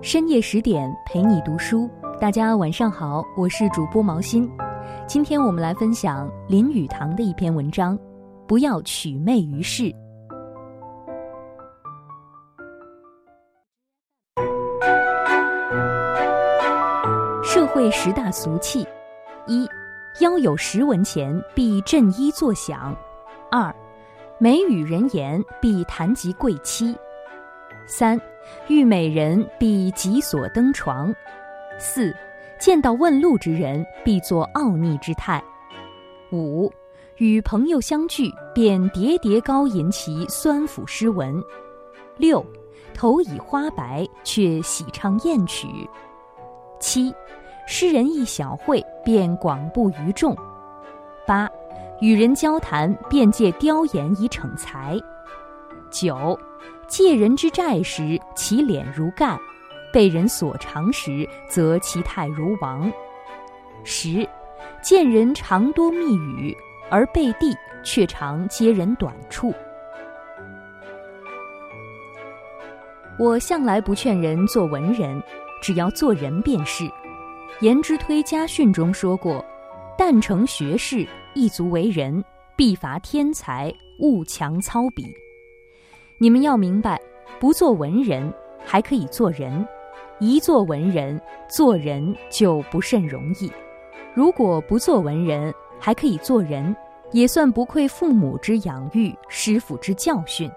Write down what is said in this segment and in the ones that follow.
深夜十点陪你读书，大家晚上好，我是主播毛心。今天我们来分享林语堂的一篇文章：不要取媚于世。社会十大俗气：一、腰有十文钱必振衣作响；二、美与人言必谈及贵妻；三、遇美人必急所登床；四、见到问路之人必作傲睨之态；五、与朋友相聚便喋喋高吟其酸腐诗文；六、头以花白却喜唱艳曲；七。诗人一小会，便广布于众；八，与人交谈，便借雕言以逞才；九，借人之债时，其脸如盖；被人所长时，则其态如王；十，见人常多密语，而背地却常揭人短处。我向来不劝人做文人，只要做人便是。颜之推家训中说过：“但成学士，一足为人，必乏天才，勿强操笔。”你们要明白，不做文人还可以做人；一做文人，做人就不甚容易。如果不做文人还可以做人，也算不愧父母之养育，师傅之教训。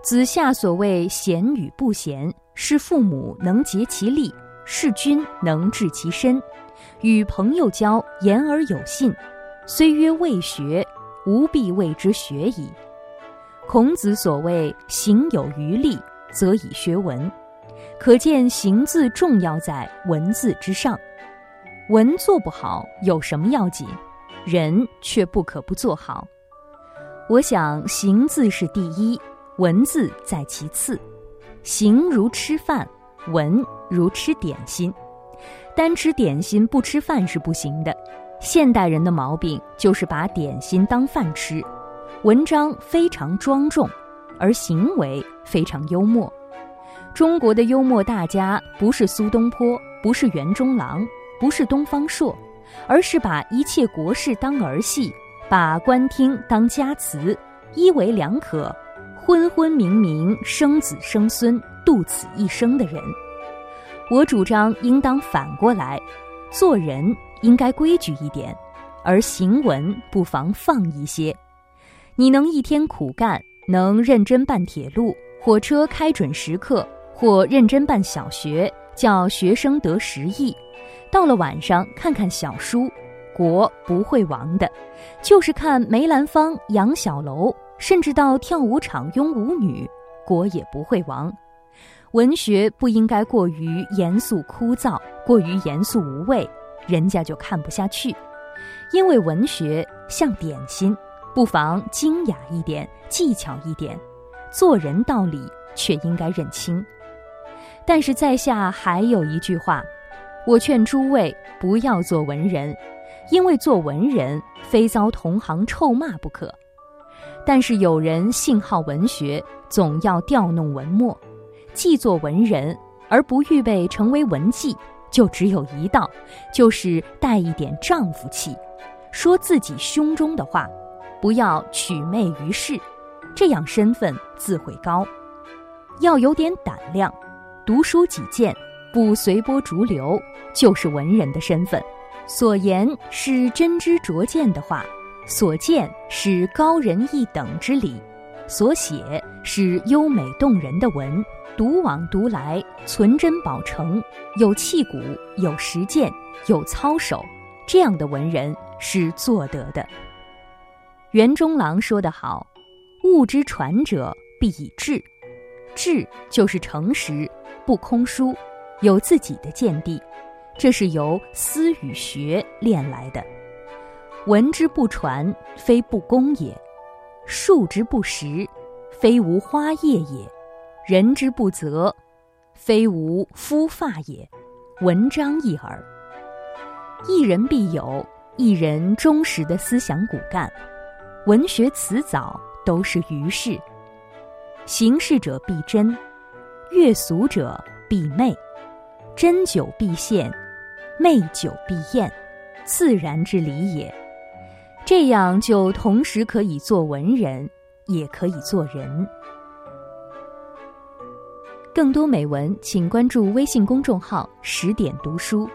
子夏所谓贤与不贤，是父母能竭其力。是君能治其身，与朋友交言而有信，虽曰未学，吾必谓之学矣。孔子所谓行有余力，则以学文，可见行字重要在文字之上。文做不好有什么要紧？人却不可不做好。我想行字是第一，文字在其次。行如吃饭。文如吃点心，单吃点心不吃饭是不行的。现代人的毛病就是把点心当饭吃。文章非常庄重，而行为非常幽默。中国的幽默大家不是苏东坡，不是袁中郎，不是东方朔，而是把一切国事当儿戏，把官厅当家祠，一为两可，昏昏明明生子生孙。度此一生的人，我主张应当反过来，做人应该规矩一点，而行文不妨放一些。你能一天苦干，能认真办铁路、火车开准时刻，或认真办小学，叫学生得十亿。到了晚上看看小书，国不会亡的。就是看梅兰芳、杨小楼，甚至到跳舞场拥舞女，国也不会亡。文学不应该过于严肃枯燥，过于严肃无味，人家就看不下去。因为文学像点心，不妨精雅一点，技巧一点，做人道理却应该认清。但是在下还有一句话，我劝诸位不要做文人，因为做文人非遭同行臭骂不可。但是有人性好文学，总要调弄文墨。既做文人而不预备成为文妓，就只有一道，就是带一点丈夫气，说自己胸中的话，不要取媚于世，这样身份自会高。要有点胆量，读书己见，不随波逐流，就是文人的身份。所言是真知灼见的话，所见是高人一等之理，所写是优美动人的文。独往独来，存真保诚，有气骨，有实践，有操守，这样的文人是做得的。袁中郎说得好：“物之传者，必以智。智就是诚实，不空疏，有自己的见地。这是由思与学练来的。文之不传，非不公也；树之不实，非无花叶也。”人之不责，非无夫发也，文章一耳。一人必有一人忠实的思想骨干，文学辞藻都是于事。行事者必真，悦俗者必媚，斟酒必献，媚酒必宴，自然之理也。这样就同时可以做文人，也可以做人。更多美文，请关注微信公众号“十点读书”。